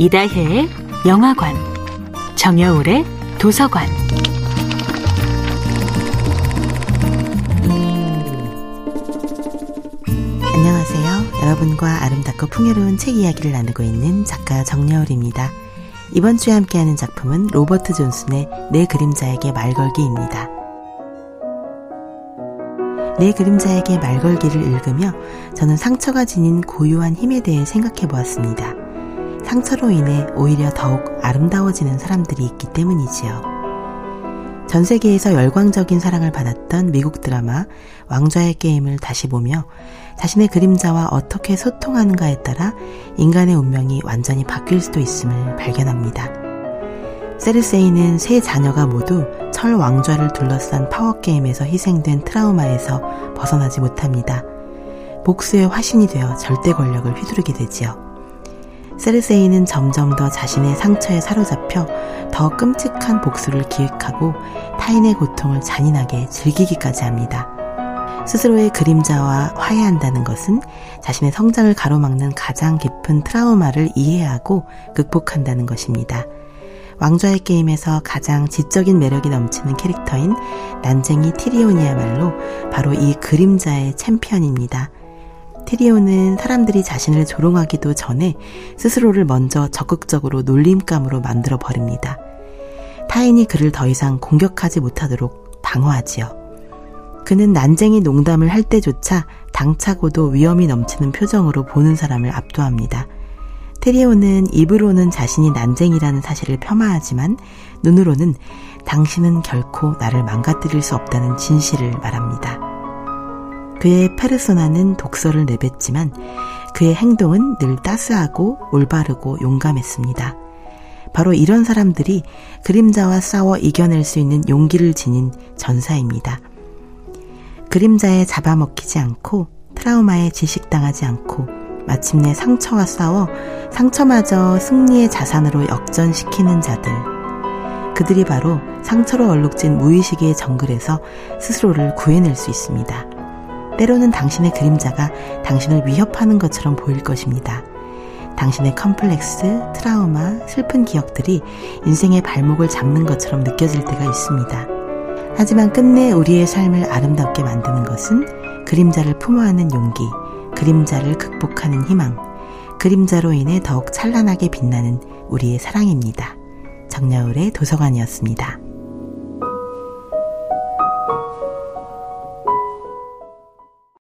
이다혜의 영화관, 정여울의 도서관. 안녕하세요. 여러분과 아름답고 풍요로운 책 이야기를 나누고 있는 작가 정여울입니다. 이번 주에 함께하는 작품은 로버트 존슨의 내 그림자에게 말 걸기입니다. 내 그림자에게 말 걸기를 읽으며 저는 상처가 지닌 고유한 힘에 대해 생각해 보았습니다. 상처로 인해 오히려 더욱 아름다워지는 사람들이 있기 때문이지요. 전 세계에서 열광적인 사랑을 받았던 미국 드라마 왕좌의 게임을 다시 보며 자신의 그림자와 어떻게 소통하는가에 따라 인간의 운명이 완전히 바뀔 수도 있음을 발견합니다. 세르세이는 세 자녀가 모두 철 왕좌를 둘러싼 파워게임에서 희생된 트라우마에서 벗어나지 못합니다. 복수의 화신이 되어 절대 권력을 휘두르게 되지요. 세르세이는 점점 더 자신의 상처에 사로잡혀 더 끔찍한 복수를 기획하고 타인의 고통을 잔인하게 즐기기까지 합니다. 스스로의 그림자와 화해한다는 것은 자신의 성장을 가로막는 가장 깊은 트라우마를 이해하고 극복한다는 것입니다. 왕좌의 게임에서 가장 지적인 매력이 넘치는 캐릭터인 난쟁이 티리온이야말로 바로 이 그림자의 챔피언입니다. 티리온은 사람들이 자신을 조롱하기도 전에 스스로를 먼저 적극적으로 놀림감으로 만들어 버립니다. 타인이 그를 더 이상 공격하지 못하도록 방어하지요. 그는 난쟁이 농담을 할 때조차 당차고도 위엄이 넘치는 표정으로 보는 사람을 압도합니다. 티리온은 입으로는 자신이 난쟁이라는 사실을 폄하하지만 눈으로는 당신은 결코 나를 망가뜨릴 수 없다는 진실을 말합니다. 그의 페르소나는 독서를 내뱉지만 그의 행동은 늘 따스하고 올바르고 용감했습니다. 바로 이런 사람들이 그림자와 싸워 이겨낼 수 있는 용기를 지닌 전사입니다. 그림자에 잡아먹히지 않고 트라우마에 지식당하지 않고 마침내 상처와 싸워 상처마저 승리의 자산으로 역전시키는 자들. 그들이 바로 상처로 얼룩진 무의식의 정글에서 스스로를 구해낼 수 있습니다. 때로는 당신의 그림자가 당신을 위협하는 것처럼 보일 것입니다. 당신의 컴플렉스, 트라우마, 슬픈 기억들이 인생의 발목을 잡는 것처럼 느껴질 때가 있습니다. 하지만 끝내 우리의 삶을 아름답게 만드는 것은 그림자를 품어하는 용기, 그림자를 극복하는 희망, 그림자로 인해 더욱 찬란하게 빛나는 우리의 사랑입니다. 정여울의 도서관이었습니다.